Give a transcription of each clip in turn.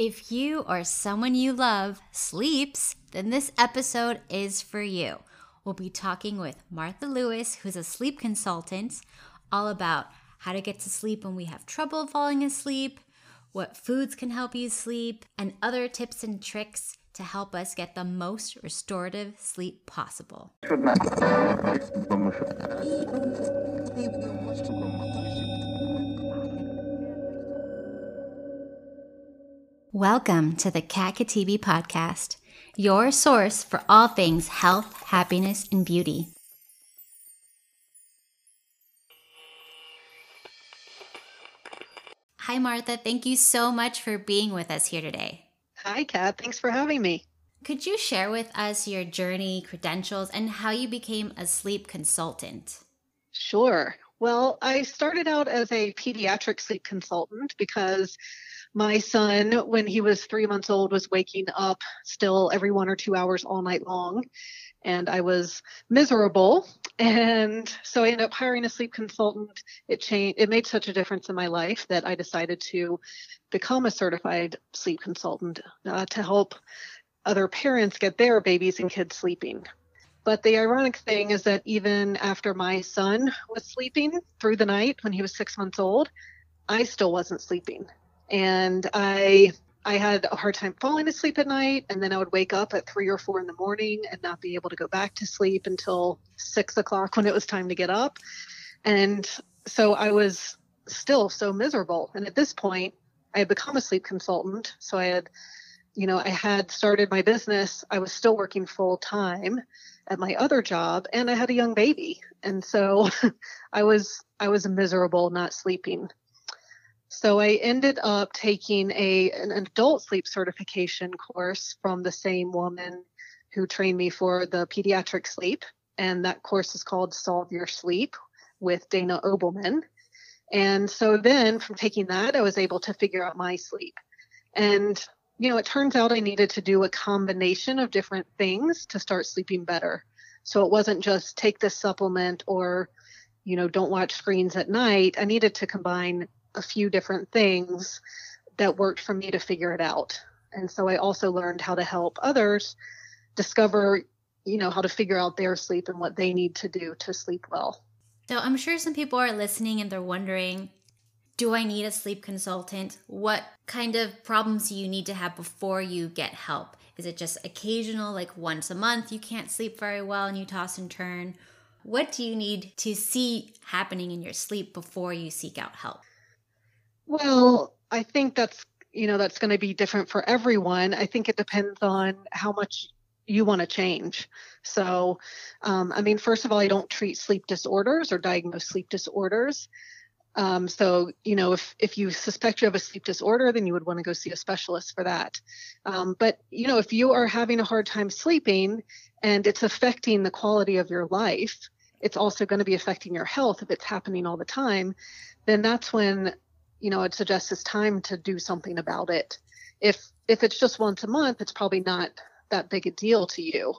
If you or someone you love sleeps, then this episode is for you. We'll be talking with Martha Lewis, who's a sleep consultant, all about how to get to sleep when we have trouble falling asleep, what foods can help you sleep, and other tips and tricks to help us get the most restorative sleep possible. Welcome to the Kat Khatibi podcast, your source for all things health, happiness, and beauty. Hi, Martha. Thank you so much for being with us here today. Hi, Kat. Thanks for having me. Could you share with us your journey, credentials, and how you became a sleep consultant? Sure. Well, I started out as a pediatric sleep consultant because my son, when he was three months old, was waking up still every one or two hours all night long. And I was miserable. And so I ended up hiring a sleep consultant. It changed, it made such a difference in my life that I decided to become a certified sleep consultant uh, to help other parents get their babies and kids sleeping. But the ironic thing is that even after my son was sleeping through the night when he was six months old, I still wasn't sleeping and I I had a hard time falling asleep at night, and then I would wake up at three or four in the morning and not be able to go back to sleep until six o'clock when it was time to get up. And so I was still so miserable. And at this point, I had become a sleep consultant. So I had, you know, I had started my business. I was still working full time at my other job, and I had a young baby. And so I was I was miserable not sleeping. So I ended up taking a an adult sleep certification course from the same woman who trained me for the pediatric sleep, and that course is called Solve Your Sleep with Dana Obleman. And so then from taking that, I was able to figure out my sleep. And you know, it turns out I needed to do a combination of different things to start sleeping better. So it wasn't just take this supplement or you know, don't watch screens at night. I needed to combine a few different things that worked for me to figure it out. And so I also learned how to help others discover, you know, how to figure out their sleep and what they need to do to sleep well. So I'm sure some people are listening and they're wondering, do I need a sleep consultant? What kind of problems do you need to have before you get help? Is it just occasional, like once a month, you can't sleep very well and you toss and turn? What do you need to see happening in your sleep before you seek out help? Well, I think that's you know that's going to be different for everyone. I think it depends on how much you want to change. So, um, I mean, first of all, I don't treat sleep disorders or diagnose sleep disorders. Um, so, you know, if if you suspect you have a sleep disorder, then you would want to go see a specialist for that. Um, but you know, if you are having a hard time sleeping and it's affecting the quality of your life, it's also going to be affecting your health if it's happening all the time. Then that's when you know, I'd suggest it's time to do something about it. If if it's just once a month, it's probably not that big a deal to you.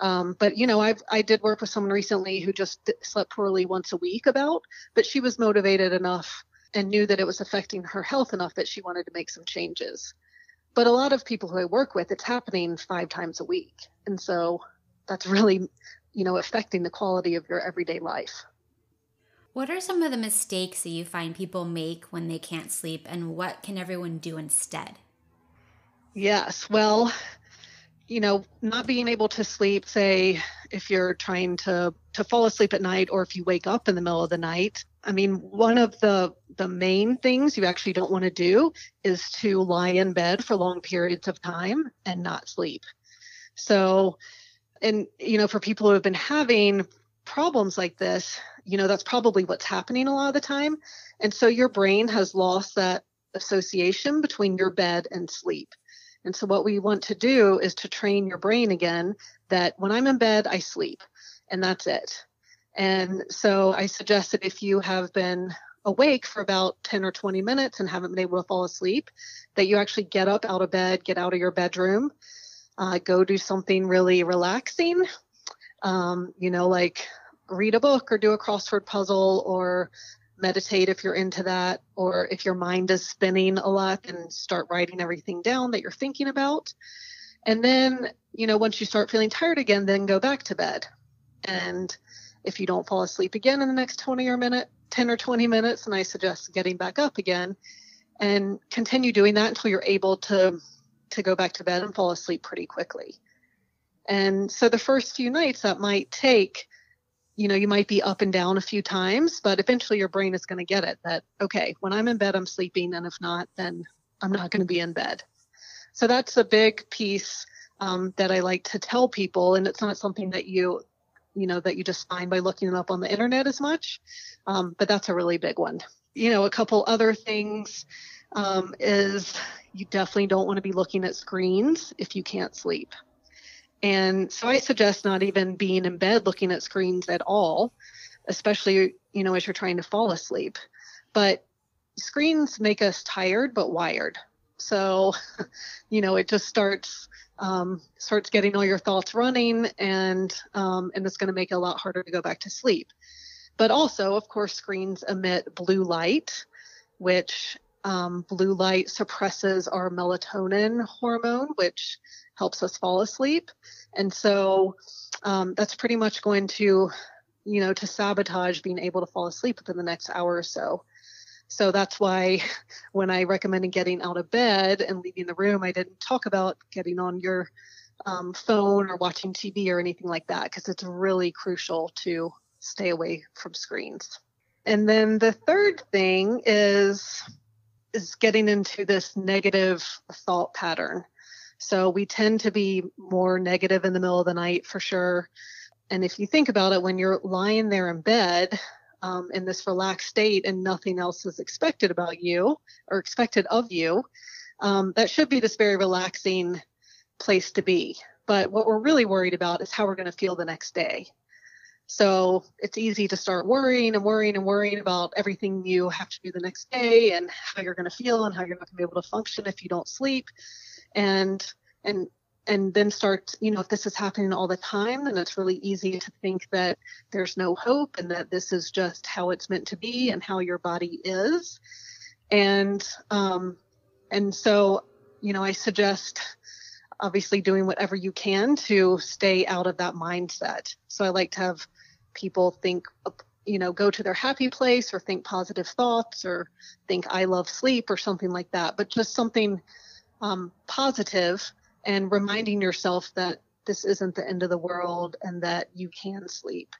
Um, but you know, I've I did work with someone recently who just slept poorly once a week about, but she was motivated enough and knew that it was affecting her health enough that she wanted to make some changes. But a lot of people who I work with, it's happening five times a week, and so that's really, you know, affecting the quality of your everyday life. What are some of the mistakes that you find people make when they can't sleep, and what can everyone do instead? Yes, well, you know, not being able to sleep, say if you're trying to to fall asleep at night or if you wake up in the middle of the night, I mean, one of the the main things you actually don't want to do is to lie in bed for long periods of time and not sleep. So, and you know, for people who have been having problems like this, you know, that's probably what's happening a lot of the time. And so your brain has lost that association between your bed and sleep. And so what we want to do is to train your brain again that when I'm in bed, I sleep and that's it. And so I suggest that if you have been awake for about 10 or 20 minutes and haven't been able to fall asleep, that you actually get up out of bed, get out of your bedroom, uh, go do something really relaxing. Um, you know, like read a book or do a crossword puzzle or meditate if you're into that, or if your mind is spinning a lot, then start writing everything down that you're thinking about. And then, you know, once you start feeling tired again, then go back to bed. And if you don't fall asleep again in the next 20 or minute, 10 or 20 minutes, then I suggest getting back up again and continue doing that until you're able to to go back to bed and fall asleep pretty quickly. And so the first few nights that might take, you know, you might be up and down a few times, but eventually your brain is going to get it that, okay, when I'm in bed, I'm sleeping. And if not, then I'm not going to be in bed. So that's a big piece um, that I like to tell people. And it's not something that you, you know, that you just find by looking it up on the internet as much. Um, but that's a really big one. You know, a couple other things um, is you definitely don't want to be looking at screens if you can't sleep. And so I suggest not even being in bed looking at screens at all, especially, you know, as you're trying to fall asleep. But screens make us tired but wired. So, you know, it just starts um, starts getting all your thoughts running, and um, and it's going to make it a lot harder to go back to sleep. But also, of course, screens emit blue light, which um, blue light suppresses our melatonin hormone, which helps us fall asleep. And so um, that's pretty much going to, you know, to sabotage being able to fall asleep within the next hour or so. So that's why when I recommended getting out of bed and leaving the room, I didn't talk about getting on your um, phone or watching TV or anything like that, because it's really crucial to stay away from screens. And then the third thing is is getting into this negative thought pattern. So we tend to be more negative in the middle of the night for sure. And if you think about it, when you're lying there in bed um, in this relaxed state and nothing else is expected about you or expected of you, um, that should be this very relaxing place to be. But what we're really worried about is how we're going to feel the next day. So it's easy to start worrying and worrying and worrying about everything you have to do the next day and how you're going to feel and how you're not going to be able to function if you don't sleep. And and and then start, you know, if this is happening all the time, then it's really easy to think that there's no hope and that this is just how it's meant to be and how your body is. And um and so, you know, I suggest obviously doing whatever you can to stay out of that mindset. So I like to have people think, you know, go to their happy place or think positive thoughts or think I love sleep or something like that, but just something um, positive and reminding yourself that this isn't the end of the world and that you can sleep.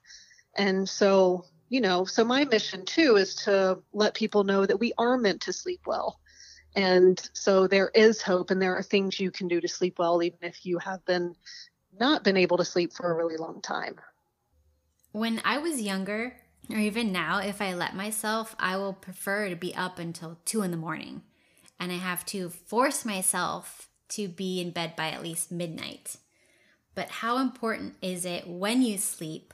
And so, you know, so my mission too is to let people know that we are meant to sleep well and so there is hope and there are things you can do to sleep well, even if you have been not been able to sleep for a really long time. When I was younger, or even now, if I let myself, I will prefer to be up until two in the morning. And I have to force myself to be in bed by at least midnight. But how important is it when you sleep?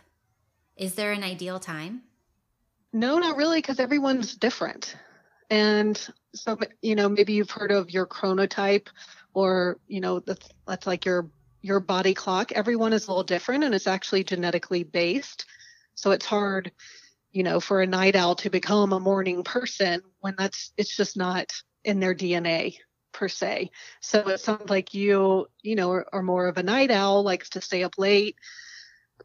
Is there an ideal time? No, not really, because everyone's different. And so, you know, maybe you've heard of your chronotype or, you know, that's, that's like your your body clock. Everyone is a little different and it's actually genetically based. So it's hard, you know, for a night owl to become a morning person when that's it's just not in their DNA per se. So it sounds like you, you know, are, are more of a night owl, likes to stay up late.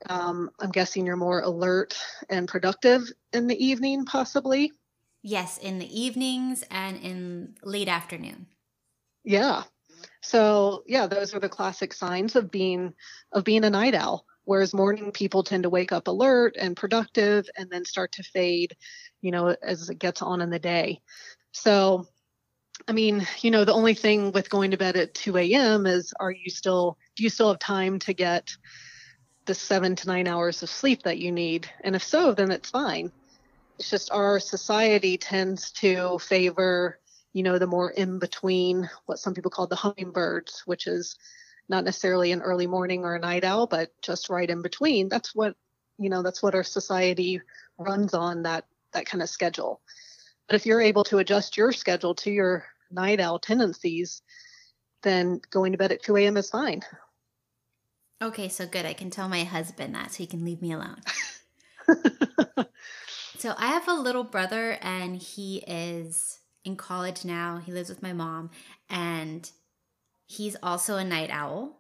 Um, I'm guessing you're more alert and productive in the evening, possibly. Yes, in the evenings and in late afternoon. Yeah. So yeah, those are the classic signs of being of being a night owl. Whereas morning people tend to wake up alert and productive and then start to fade, you know, as it gets on in the day. So I mean, you know, the only thing with going to bed at 2 a.m. is are you still, do you still have time to get the seven to nine hours of sleep that you need? And if so, then it's fine it's just our society tends to favor you know the more in between what some people call the hummingbirds which is not necessarily an early morning or a night owl but just right in between. That's what you know that's what our society runs on that that kind of schedule. But if you're able to adjust your schedule to your night owl tendencies then going to bed at 2 a.m is fine. Okay so good. I can tell my husband that so he can leave me alone. So I have a little brother, and he is in college now. He lives with my mom, and he's also a night owl.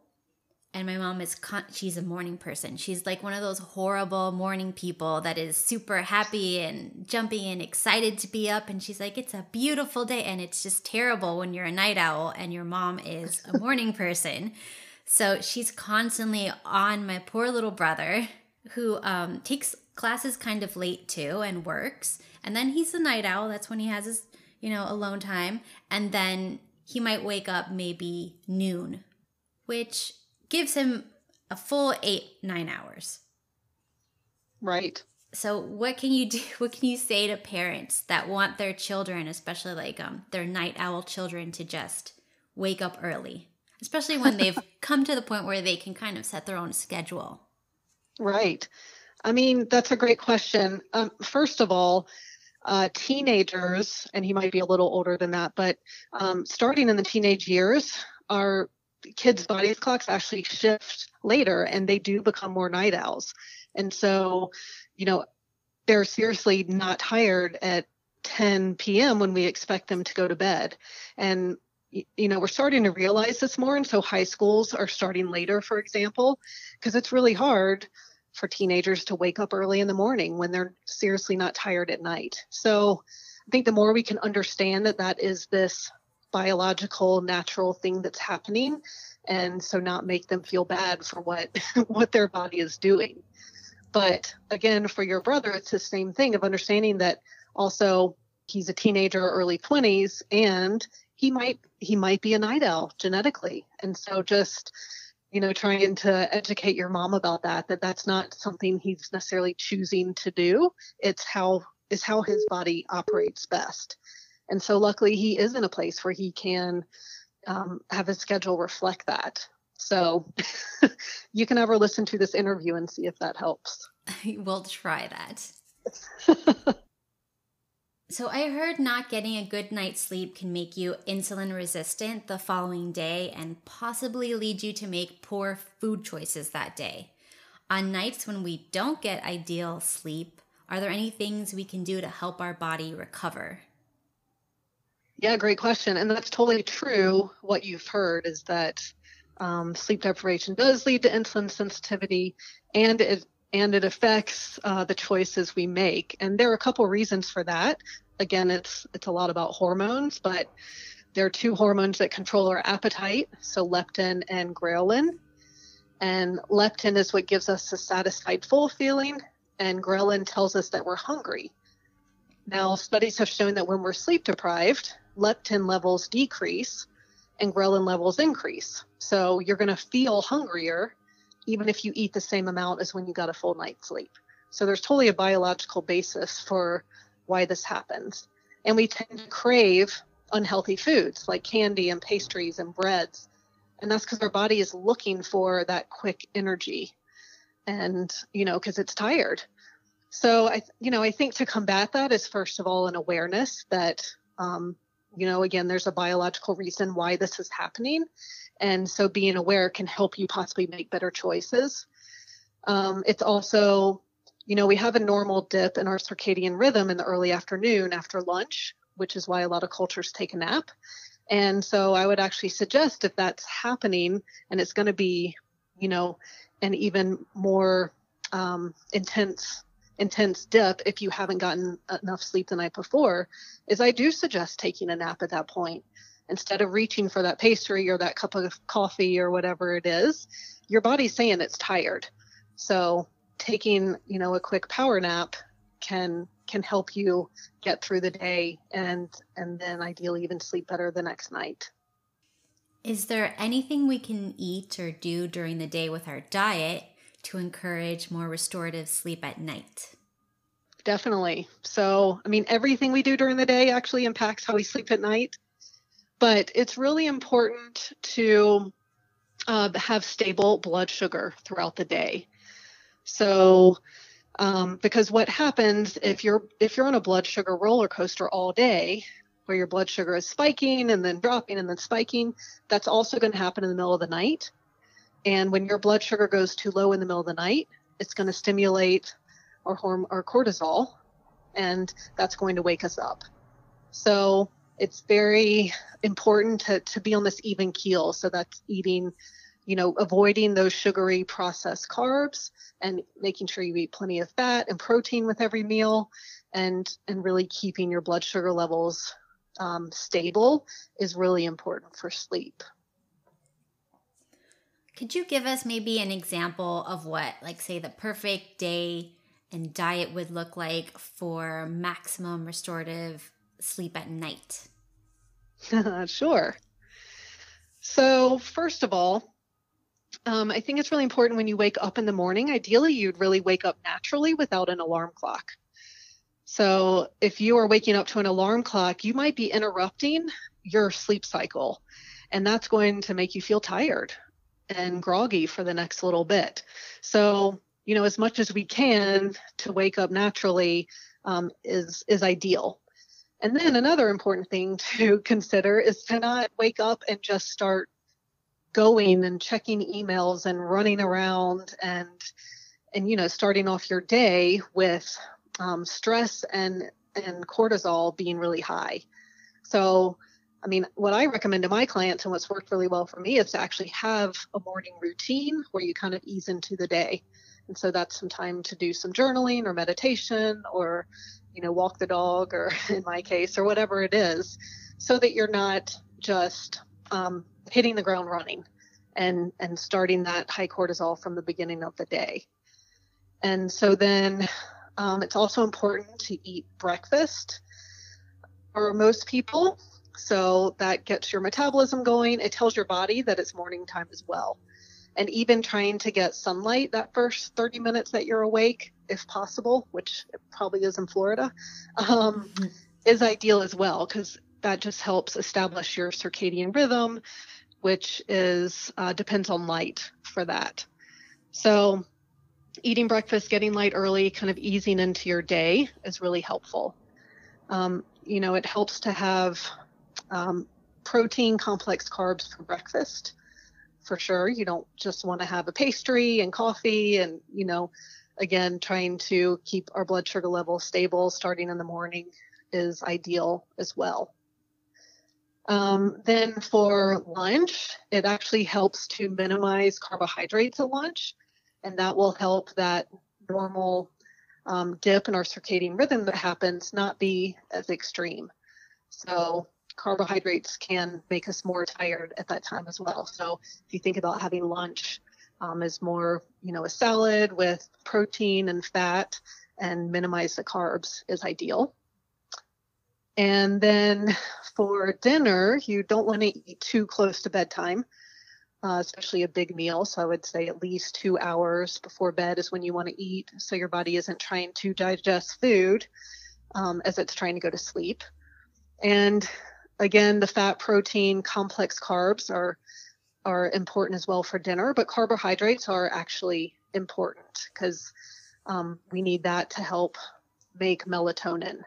And my mom is con- she's a morning person. She's like one of those horrible morning people that is super happy and jumpy and excited to be up. And she's like, "It's a beautiful day," and it's just terrible when you're a night owl and your mom is a morning person. So she's constantly on my poor little brother, who um, takes classes kind of late too and works. And then he's a night owl. That's when he has his, you know, alone time. And then he might wake up maybe noon, which gives him a full eight, nine hours. Right. So what can you do? What can you say to parents that want their children, especially like um, their night owl children, to just wake up early, especially when they've come to the point where they can kind of set their own schedule? Right. I mean, that's a great question. Um, first of all, uh, teenagers, and he might be a little older than that, but um, starting in the teenage years, our kids' body clocks actually shift later and they do become more night owls. And so, you know, they're seriously not tired at 10 p.m. when we expect them to go to bed. And, you know, we're starting to realize this more. And so high schools are starting later, for example, because it's really hard for teenagers to wake up early in the morning when they're seriously not tired at night. So I think the more we can understand that that is this biological natural thing that's happening and so not make them feel bad for what what their body is doing. But again, for your brother, it's the same thing of understanding that also he's a teenager, early 20s, and he might he might be a night owl genetically. And so just you know trying to educate your mom about that that that's not something he's necessarily choosing to do. It's how is how his body operates best. And so luckily he is in a place where he can um, have his schedule reflect that. So you can ever listen to this interview and see if that helps. We'll try that So I heard not getting a good night's sleep can make you insulin resistant the following day and possibly lead you to make poor food choices that day. On nights when we don't get ideal sleep, are there any things we can do to help our body recover? Yeah, great question. And that's totally true. What you've heard is that um, sleep deprivation does lead to insulin sensitivity and it and it affects uh, the choices we make. And there are a couple reasons for that. Again, it's it's a lot about hormones, but there are two hormones that control our appetite, so leptin and ghrelin. And leptin is what gives us a satisfied, full feeling, and ghrelin tells us that we're hungry. Now, studies have shown that when we're sleep deprived, leptin levels decrease and ghrelin levels increase. So you're going to feel hungrier even if you eat the same amount as when you got a full night's sleep. So there's totally a biological basis for why this happens. And we tend to crave unhealthy foods like candy and pastries and breads. And that's because our body is looking for that quick energy and, you know, because it's tired. So I, you know, I think to combat that is first of all an awareness that, um, you know, again, there's a biological reason why this is happening. And so being aware can help you possibly make better choices. Um, it's also, you know, we have a normal dip in our circadian rhythm in the early afternoon after lunch, which is why a lot of cultures take a nap. And so I would actually suggest if that's happening and it's going to be, you know, an even more um, intense intense dip if you haven't gotten enough sleep the night before is I do suggest taking a nap at that point. Instead of reaching for that pastry or that cup of coffee or whatever it is your body's saying it's tired. So taking you know a quick power nap can can help you get through the day and and then ideally even sleep better the next night. Is there anything we can eat or do during the day with our diet to encourage more restorative sleep at night definitely so i mean everything we do during the day actually impacts how we sleep at night but it's really important to uh, have stable blood sugar throughout the day. So, um, because what happens if you're if you're on a blood sugar roller coaster all day, where your blood sugar is spiking and then dropping and then spiking, that's also going to happen in the middle of the night. And when your blood sugar goes too low in the middle of the night, it's going to stimulate our horm- our cortisol, and that's going to wake us up. So it's very important to, to be on this even keel. So that's eating, you know, avoiding those sugary processed carbs and making sure you eat plenty of fat and protein with every meal and and really keeping your blood sugar levels um, stable is really important for sleep. Could you give us maybe an example of what, like, say, the perfect day and diet would look like for maximum restorative sleep at night? sure. So, first of all, um, I think it's really important when you wake up in the morning. Ideally, you'd really wake up naturally without an alarm clock. So, if you are waking up to an alarm clock, you might be interrupting your sleep cycle, and that's going to make you feel tired and groggy for the next little bit. So, you know, as much as we can to wake up naturally um, is is ideal. And then another important thing to consider is to not wake up and just start going and checking emails and running around and and you know starting off your day with um, stress and and cortisol being really high. So, I mean, what I recommend to my clients and what's worked really well for me is to actually have a morning routine where you kind of ease into the day. And so that's some time to do some journaling or meditation or you know, walk the dog or in my case, or whatever it is, so that you're not just um, hitting the ground running and, and starting that high cortisol from the beginning of the day. And so then um, it's also important to eat breakfast for most people. So that gets your metabolism going. It tells your body that it's morning time as well and even trying to get sunlight that first 30 minutes that you're awake, if possible, which it probably is in Florida, um, mm-hmm. is ideal as well because that just helps establish your circadian rhythm, which is uh, depends on light for that. So, eating breakfast, getting light early, kind of easing into your day is really helpful. Um, you know, it helps to have um, protein complex carbs for breakfast for sure. You don't just want to have a pastry and coffee and, you know, again, trying to keep our blood sugar level stable starting in the morning is ideal as well. Um, then for lunch, it actually helps to minimize carbohydrates at lunch, and that will help that normal um, dip in our circadian rhythm that happens not be as extreme. So carbohydrates can make us more tired at that time as well. So if you think about having lunch um, as more, you know, a salad with protein and fat and minimize the carbs is ideal. And then for dinner, you don't want to eat too close to bedtime, uh, especially a big meal. So I would say at least two hours before bed is when you want to eat, so your body isn't trying to digest food um, as it's trying to go to sleep. And again, the fat, protein, complex carbs are are important as well for dinner, but carbohydrates are actually important because um, we need that to help make melatonin.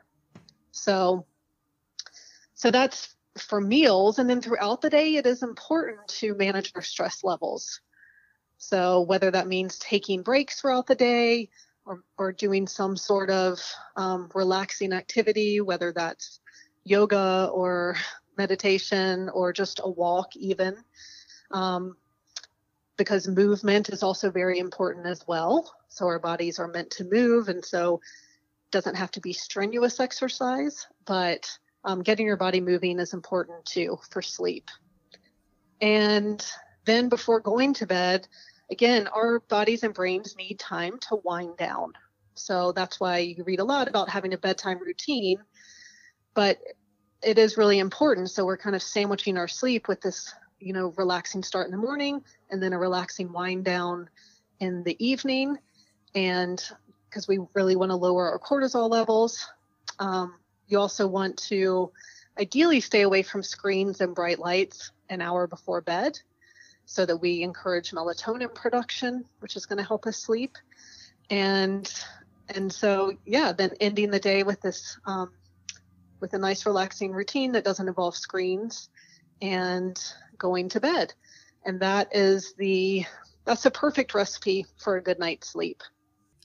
So, so that's for meals, and then throughout the day, it is important to manage our stress levels. So whether that means taking breaks throughout the day or, or doing some sort of um, relaxing activity, whether that's yoga or meditation or just a walk, even. Um, because movement is also very important as well. So our bodies are meant to move, and so doesn't have to be strenuous exercise, but um, getting your body moving is important too for sleep. And then before going to bed, again, our bodies and brains need time to wind down. So that's why you read a lot about having a bedtime routine. But it is really important. So we're kind of sandwiching our sleep with this, you know, relaxing start in the morning and then a relaxing wind down in the evening. And because we really want to lower our cortisol levels, um, you also want to ideally stay away from screens and bright lights an hour before bed so that we encourage melatonin production, which is going to help us sleep. And and so yeah, then ending the day with this um, with a nice relaxing routine that doesn't involve screens and going to bed. And that is the that's a perfect recipe for a good night's sleep.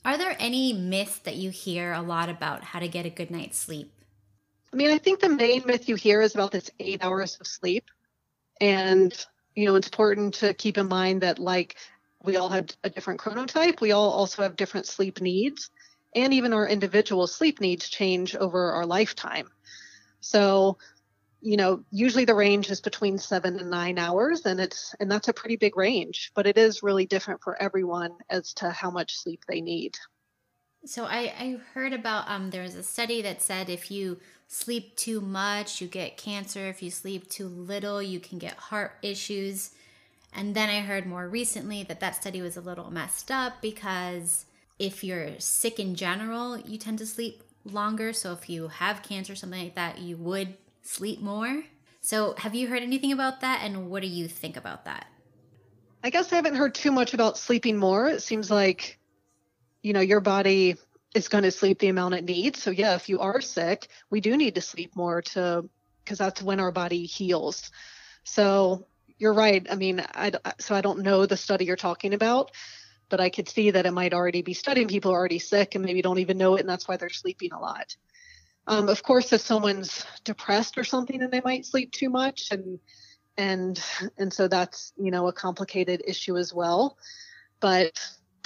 Are there any myths that you hear a lot about how to get a good night's sleep? I mean, I think the main myth you hear is about this eight hours of sleep. And, you know, it's important to keep in mind that, like, we all have a different chronotype. We all also have different sleep needs. And even our individual sleep needs change over our lifetime. So, you know, usually the range is between seven and nine hours, and it's and that's a pretty big range, but it is really different for everyone as to how much sleep they need. So I, I heard about um there was a study that said if you sleep too much, you get cancer. If you sleep too little, you can get heart issues. And then I heard more recently that that study was a little messed up because if you're sick in general, you tend to sleep longer. So if you have cancer, something like that, you would sleep more. So, have you heard anything about that and what do you think about that? I guess I haven't heard too much about sleeping more. It seems like, you know, your body is going to sleep the amount it needs. So, yeah, if you are sick, we do need to sleep more to, because that's when our body heals. So, you're right. I mean, I, so I don't know the study you're talking about, but I could see that it might already be studying people are already sick and maybe don't even know it, and that's why they're sleeping a lot. Um, of course, if someone's depressed or something, then they might sleep too much, and and and so that's you know a complicated issue as well. But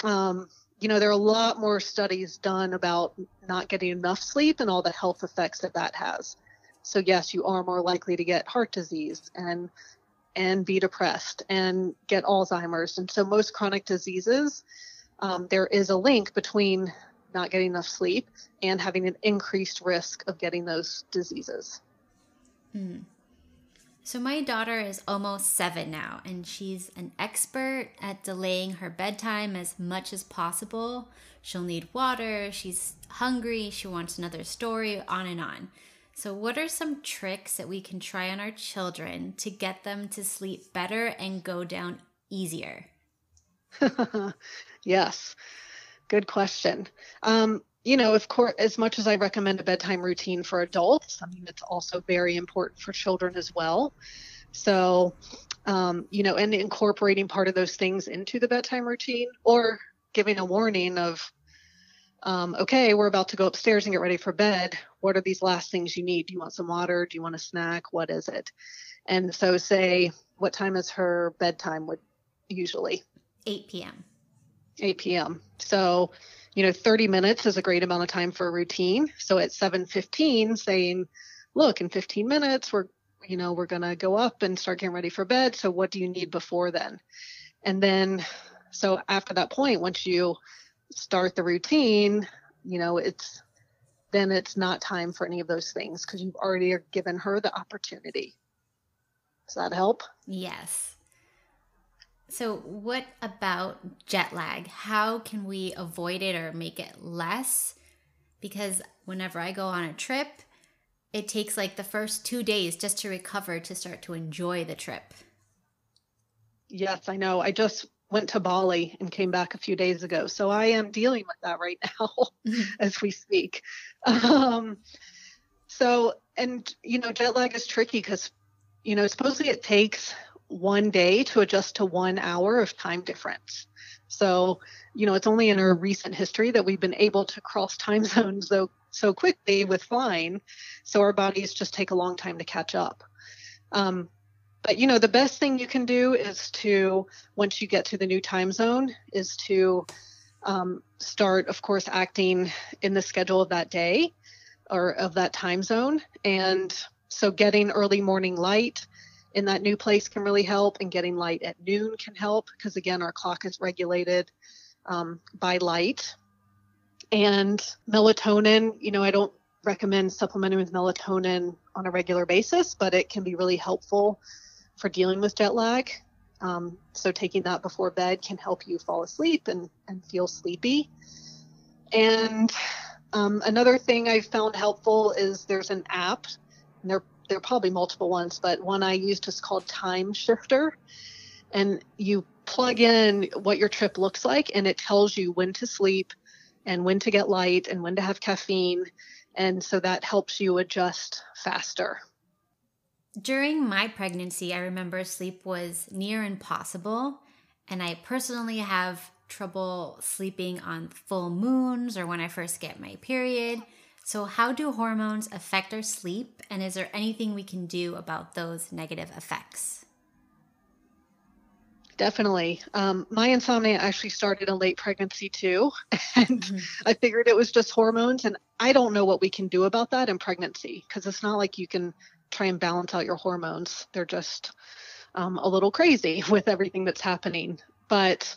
um, you know there are a lot more studies done about not getting enough sleep and all the health effects that that has. So yes, you are more likely to get heart disease and and be depressed and get Alzheimer's. And so most chronic diseases, um, there is a link between not getting enough sleep and having an increased risk of getting those diseases. Mm. So, my daughter is almost seven now, and she's an expert at delaying her bedtime as much as possible. She'll need water, she's hungry, she wants another story, on and on. So, what are some tricks that we can try on our children to get them to sleep better and go down easier? yes. Good question. Um, you know, of course, as much as I recommend a bedtime routine for adults, I mean, it's also very important for children as well. So, um, you know, and incorporating part of those things into the bedtime routine or giving a warning of, um, okay, we're about to go upstairs and get ready for bed. What are these last things you need? Do you want some water? Do you want a snack? What is it? And so, say, what time is her bedtime? Would usually 8 p.m. 8 p.m. So, you know, 30 minutes is a great amount of time for a routine. So at 7:15, saying, "Look, in 15 minutes, we're, you know, we're gonna go up and start getting ready for bed. So what do you need before then?" And then, so after that point, once you start the routine, you know, it's then it's not time for any of those things because you've already given her the opportunity. Does that help? Yes. So, what about jet lag? How can we avoid it or make it less? Because whenever I go on a trip, it takes like the first two days just to recover to start to enjoy the trip. Yes, I know. I just went to Bali and came back a few days ago. So I am dealing with that right now mm-hmm. as we speak. Um, so, and, you know, jet lag is tricky because, you know, supposedly it takes one day to adjust to one hour of time difference. So, you know, it's only in our recent history that we've been able to cross time zones so, so quickly with flying. So our bodies just take a long time to catch up. Um, but you know, the best thing you can do is to, once you get to the new time zone, is to um, start, of course, acting in the schedule of that day or of that time zone. And so getting early morning light, in that new place can really help, and getting light at noon can help because, again, our clock is regulated um, by light. And melatonin, you know, I don't recommend supplementing with melatonin on a regular basis, but it can be really helpful for dealing with jet lag. Um, so taking that before bed can help you fall asleep and, and feel sleepy. And um, another thing I've found helpful is there's an app, and they're there are probably multiple ones, but one I used is called Timeshifter. And you plug in what your trip looks like, and it tells you when to sleep and when to get light and when to have caffeine. And so that helps you adjust faster. During my pregnancy, I remember sleep was near impossible. And I personally have trouble sleeping on full moons or when I first get my period. So, how do hormones affect our sleep? And is there anything we can do about those negative effects? Definitely. Um, my insomnia actually started in late pregnancy too. And mm-hmm. I figured it was just hormones. And I don't know what we can do about that in pregnancy because it's not like you can try and balance out your hormones. They're just um, a little crazy with everything that's happening. But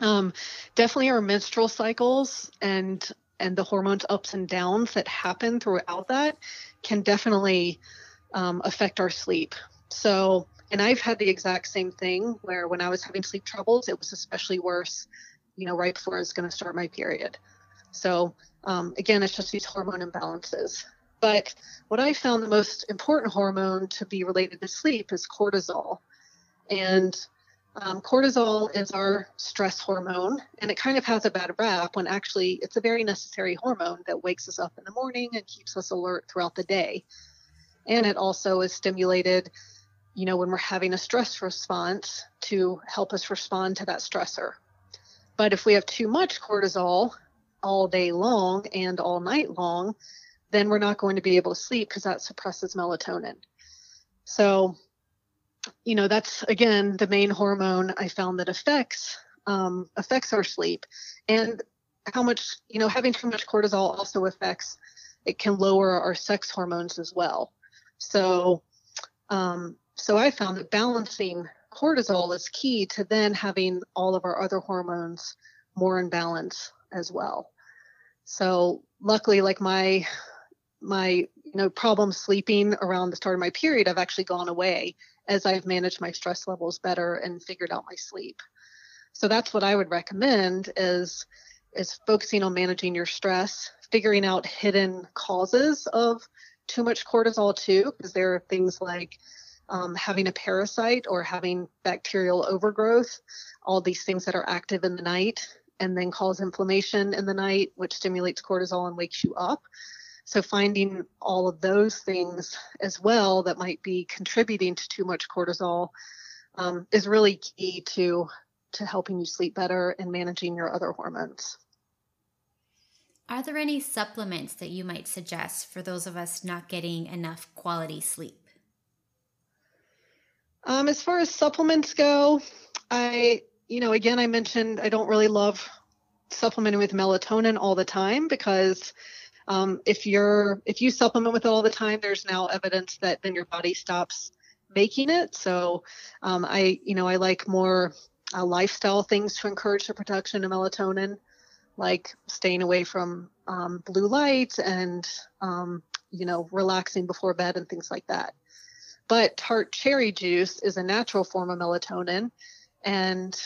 um, definitely our menstrual cycles and and the hormones ups and downs that happen throughout that can definitely um, affect our sleep. So and I've had the exact same thing where when I was having sleep troubles, it was especially worse, you know, right before I was going to start my period. So um, again, it's just these hormone imbalances. But what I found the most important hormone to be related to sleep is cortisol. And um, cortisol is our stress hormone, and it kind of has a bad rap when actually it's a very necessary hormone that wakes us up in the morning and keeps us alert throughout the day. And it also is stimulated you know, when we're having a stress response to help us respond to that stressor. But if we have too much cortisol all day long and all night long, then we're not going to be able to sleep because that suppresses melatonin. So, you know, that's again the main hormone I found that affects um, affects our sleep, and how much you know having too much cortisol also affects. It can lower our sex hormones as well. So, um, so I found that balancing cortisol is key to then having all of our other hormones more in balance as well. So luckily, like my my you know problem sleeping around the start of my period, I've actually gone away as I've managed my stress levels better and figured out my sleep. So that's what I would recommend is is focusing on managing your stress, figuring out hidden causes of too much cortisol too, because there are things like um, having a parasite or having bacterial overgrowth, all these things that are active in the night and then cause inflammation in the night, which stimulates cortisol and wakes you up. So, finding all of those things as well that might be contributing to too much cortisol um, is really key to to helping you sleep better and managing your other hormones. Are there any supplements that you might suggest for those of us not getting enough quality sleep? Um, as far as supplements go, I, you know, again, I mentioned I don't really love supplementing with melatonin all the time because um, if you're if you supplement with it all the time, there's now evidence that then your body stops making it. So um, I, you know, I like more uh, lifestyle things to encourage the production of melatonin, like staying away from um, blue light and um, you know relaxing before bed and things like that. But tart cherry juice is a natural form of melatonin. And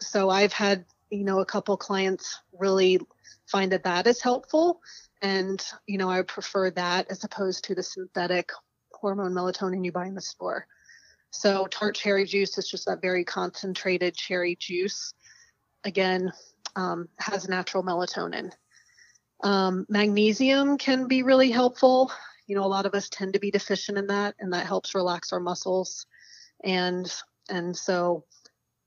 so I've had, you know, a couple clients really find that that is helpful. And, you know, I prefer that as opposed to the synthetic hormone melatonin you buy in the store. So tart cherry juice is just that very concentrated cherry juice. Again, um, has natural melatonin. Um, magnesium can be really helpful you know a lot of us tend to be deficient in that and that helps relax our muscles and and so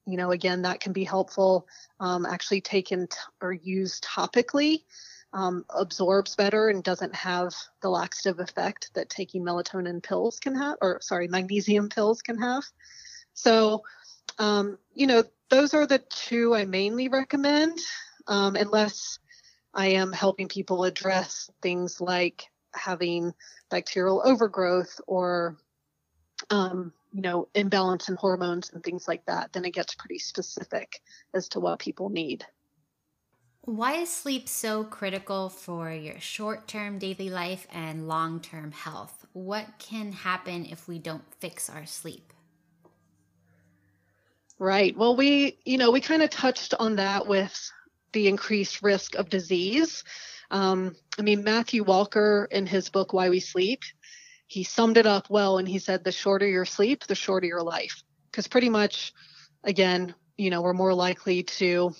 you know again that can be helpful um, actually taken t- or used topically um, absorbs better and doesn't have the laxative effect that taking melatonin pills can have or sorry magnesium pills can have. So um, you know those are the two i mainly recommend um, unless i am helping people address things like having bacterial overgrowth or um, you know imbalance in hormones and things like that then it gets pretty specific as to what people need why is sleep so critical for your short-term daily life and long-term health? What can happen if we don't fix our sleep? Right. Well we you know we kind of touched on that with the increased risk of disease. Um, I mean, Matthew Walker in his book, Why We Sleep, he summed it up well and he said, the shorter your sleep, the shorter your life. Because pretty much, again, you know, we're more likely to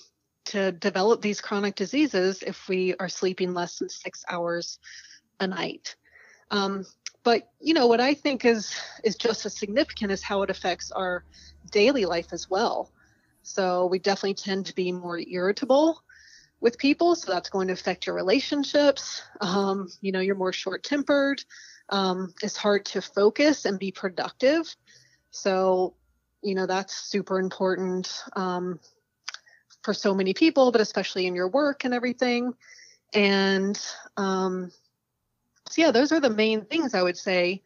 to develop these chronic diseases if we are sleeping less than six hours a night. Um, but you know what I think is is just as significant as how it affects our daily life as well. So we definitely tend to be more irritable with people. So that's going to affect your relationships. Um, you know, you're more short tempered. Um, it's hard to focus and be productive. So, you know, that's super important um, for so many people, but especially in your work and everything. And um, so, yeah, those are the main things I would say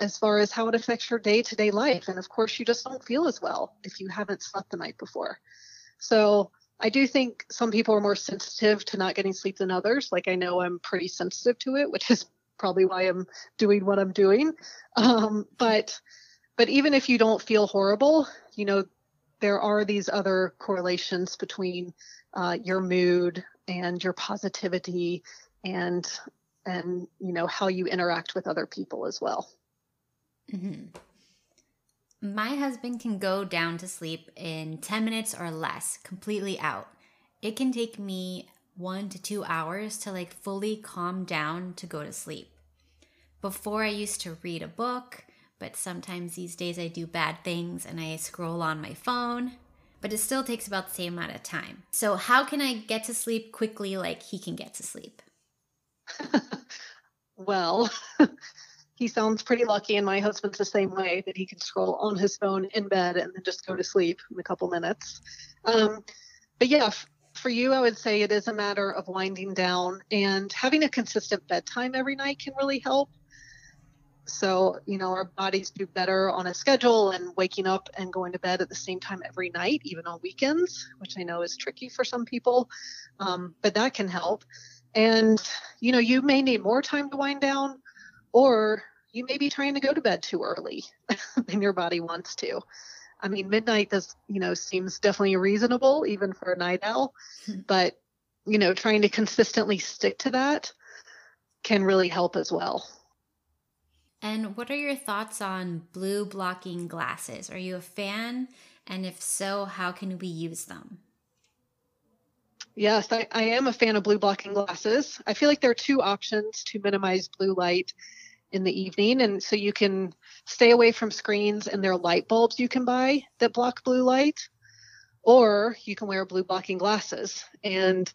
as far as how it affects your day to day life. And of course, you just don't feel as well if you haven't slept the night before. So, I do think some people are more sensitive to not getting sleep than others. Like I know I'm pretty sensitive to it, which is probably why I'm doing what I'm doing. Um, but but even if you don't feel horrible, you know, there are these other correlations between uh, your mood and your positivity and and you know how you interact with other people as well. Mm-hmm. My husband can go down to sleep in 10 minutes or less, completely out. It can take me one to two hours to like fully calm down to go to sleep. Before I used to read a book, but sometimes these days I do bad things and I scroll on my phone, but it still takes about the same amount of time. So, how can I get to sleep quickly like he can get to sleep? well, he sounds pretty lucky, and my husband's the same way that he can scroll on his phone in bed and then just go to sleep in a couple minutes. Um, but yeah, f- for you, I would say it is a matter of winding down and having a consistent bedtime every night can really help. So, you know, our bodies do better on a schedule and waking up and going to bed at the same time every night, even on weekends, which I know is tricky for some people, um, but that can help. And, you know, you may need more time to wind down or you may be trying to go to bed too early than your body wants to. I mean, midnight does, you know, seems definitely reasonable even for a night owl, hmm. but, you know, trying to consistently stick to that can really help as well. And what are your thoughts on blue blocking glasses? Are you a fan? And if so, how can we use them? Yes, I, I am a fan of blue blocking glasses. I feel like there are two options to minimize blue light in the evening. And so you can stay away from screens and there are light bulbs you can buy that block blue light. Or you can wear blue blocking glasses and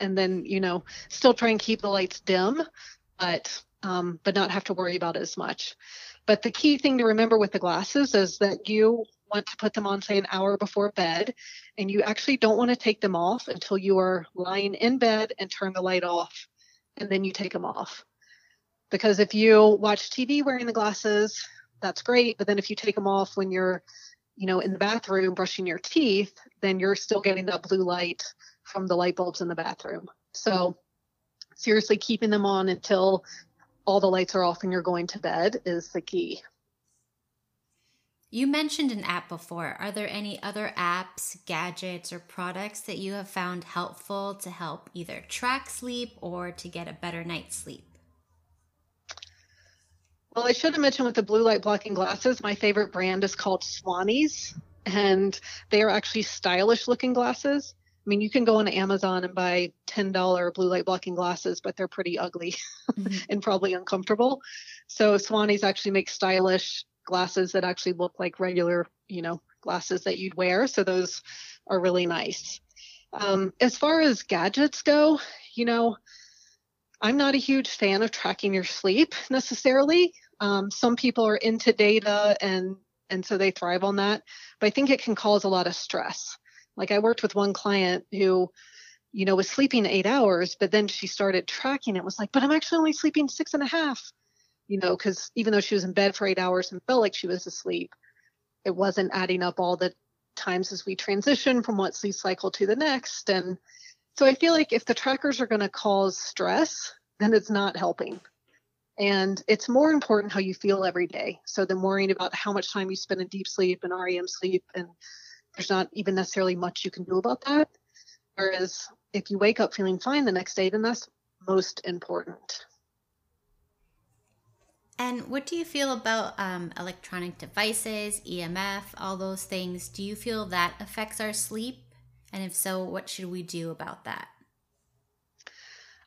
and then, you know, still try and keep the lights dim, but um, but not have to worry about it as much. But the key thing to remember with the glasses is that you want to put them on, say, an hour before bed, and you actually don't want to take them off until you are lying in bed and turn the light off, and then you take them off. Because if you watch TV wearing the glasses, that's great. But then if you take them off when you're, you know, in the bathroom brushing your teeth, then you're still getting that blue light from the light bulbs in the bathroom. So seriously, keeping them on until all the lights are off and you're going to bed is the key. You mentioned an app before. Are there any other apps, gadgets, or products that you have found helpful to help either track sleep or to get a better night's sleep? Well, I should have mentioned with the blue light blocking glasses, my favorite brand is called Swannies, and they are actually stylish looking glasses. I mean, you can go on Amazon and buy $10 blue light blocking glasses, but they're pretty ugly mm-hmm. and probably uncomfortable. So Swannies actually make stylish glasses that actually look like regular, you know, glasses that you'd wear. So those are really nice. Um, as far as gadgets go, you know, I'm not a huge fan of tracking your sleep necessarily. Um, some people are into data and and so they thrive on that, but I think it can cause a lot of stress. Like I worked with one client who, you know, was sleeping eight hours, but then she started tracking it. Was like, but I'm actually only sleeping six and a half. You know, because even though she was in bed for eight hours and felt like she was asleep, it wasn't adding up all the times as we transition from one sleep cycle to the next. And so I feel like if the trackers are going to cause stress, then it's not helping. And it's more important how you feel every day. So than worrying about how much time you spend in deep sleep and REM sleep, and there's not even necessarily much you can do about that. Whereas if you wake up feeling fine the next day, then that's most important. And what do you feel about um, electronic devices, EMF, all those things? Do you feel that affects our sleep? And if so, what should we do about that?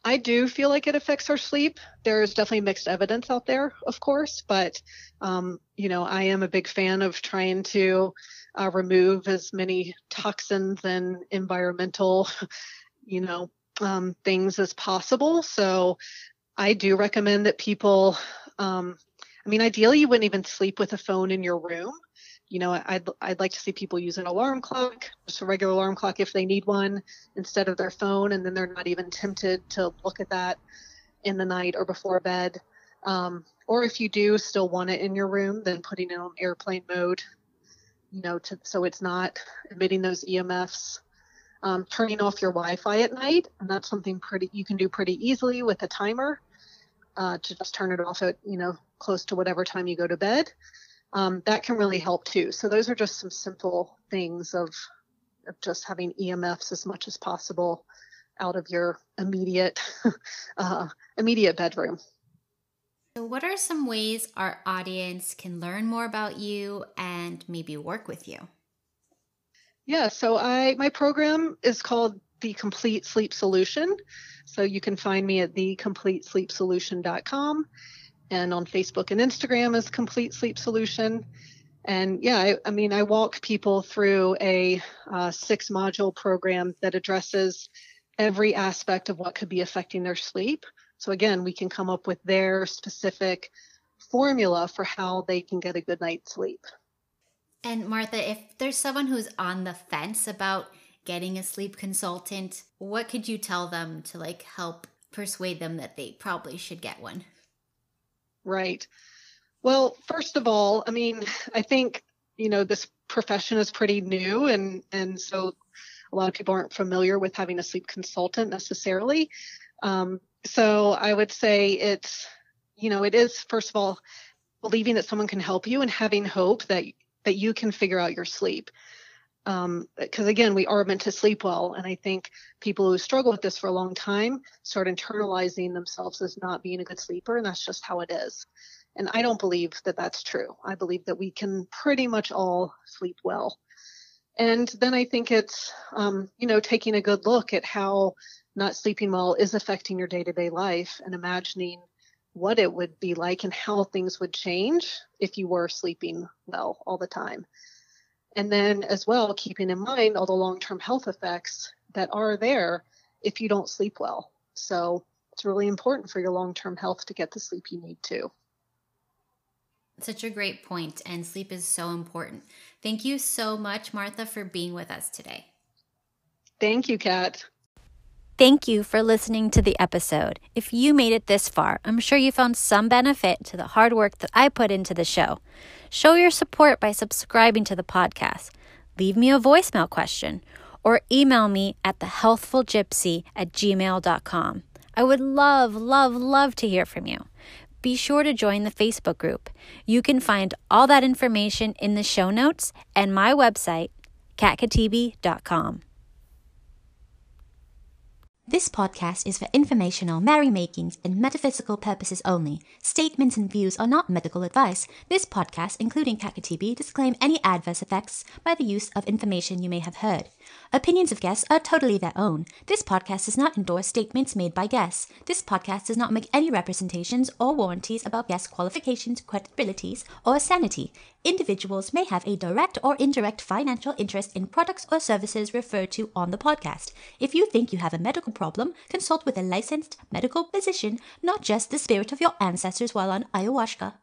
I do feel like it affects our sleep. There's definitely mixed evidence out there, of course, but um, you know, I am a big fan of trying to uh, remove as many toxins and environmental, you know, um, things as possible. So I do recommend that people, um, I mean, ideally, you wouldn't even sleep with a phone in your room. You know, I'd, I'd like to see people use an alarm clock, just a regular alarm clock if they need one, instead of their phone, and then they're not even tempted to look at that in the night or before bed. Um, or if you do still want it in your room, then putting it on airplane mode, you know, to, so it's not emitting those EMFs. Um, turning off your Wi-Fi at night, and that's something pretty you can do pretty easily with a timer uh, to just turn it off at you know close to whatever time you go to bed. Um, that can really help too. So those are just some simple things of, of just having EMFs as much as possible out of your immediate uh, immediate bedroom. So, what are some ways our audience can learn more about you and maybe work with you? Yeah, so I my program is called the Complete Sleep Solution. So you can find me at thecompletesleepsolution.com and on Facebook and Instagram as Complete Sleep Solution. And yeah, I, I mean, I walk people through a uh, six module program that addresses every aspect of what could be affecting their sleep. So again, we can come up with their specific formula for how they can get a good night's sleep. And Martha, if there's someone who's on the fence about getting a sleep consultant, what could you tell them to like help persuade them that they probably should get one? Right. Well, first of all, I mean, I think, you know, this profession is pretty new and and so a lot of people aren't familiar with having a sleep consultant necessarily. Um, so I would say it's, you know, it is first of all believing that someone can help you and having hope that that you can figure out your sleep because um, again we are meant to sleep well and i think people who struggle with this for a long time start internalizing themselves as not being a good sleeper and that's just how it is. And i don't believe that that's true. I believe that we can pretty much all sleep well. And then i think it's um, you know taking a good look at how not sleeping well is affecting your day-to-day life and imagining what it would be like and how things would change if you were sleeping well all the time and then, as well, keeping in mind all the long term health effects that are there if you don't sleep well. So, it's really important for your long term health to get the sleep you need too. Such a great point, and sleep is so important. Thank you so much, Martha, for being with us today. Thank you, Kat. Thank you for listening to the episode. If you made it this far, I'm sure you found some benefit to the hard work that I put into the show. Show your support by subscribing to the podcast. Leave me a voicemail question or email me at thehealthfulgypsy at gmail.com. I would love, love, love to hear from you. Be sure to join the Facebook group. You can find all that information in the show notes and my website, katkhatibi.com. This podcast is for informational merrymakings and metaphysical purposes only. Statements and views are not medical advice. This podcast, including Kat Khatibi, disclaim any adverse effects by the use of information you may have heard. Opinions of guests are totally their own. This podcast does not endorse statements made by guests. This podcast does not make any representations or warranties about guest qualifications, credibilities, or sanity. Individuals may have a direct or indirect financial interest in products or services referred to on the podcast. If you think you have a medical problem, consult with a licensed medical physician, not just the spirit of your ancestors while on ayahuasca.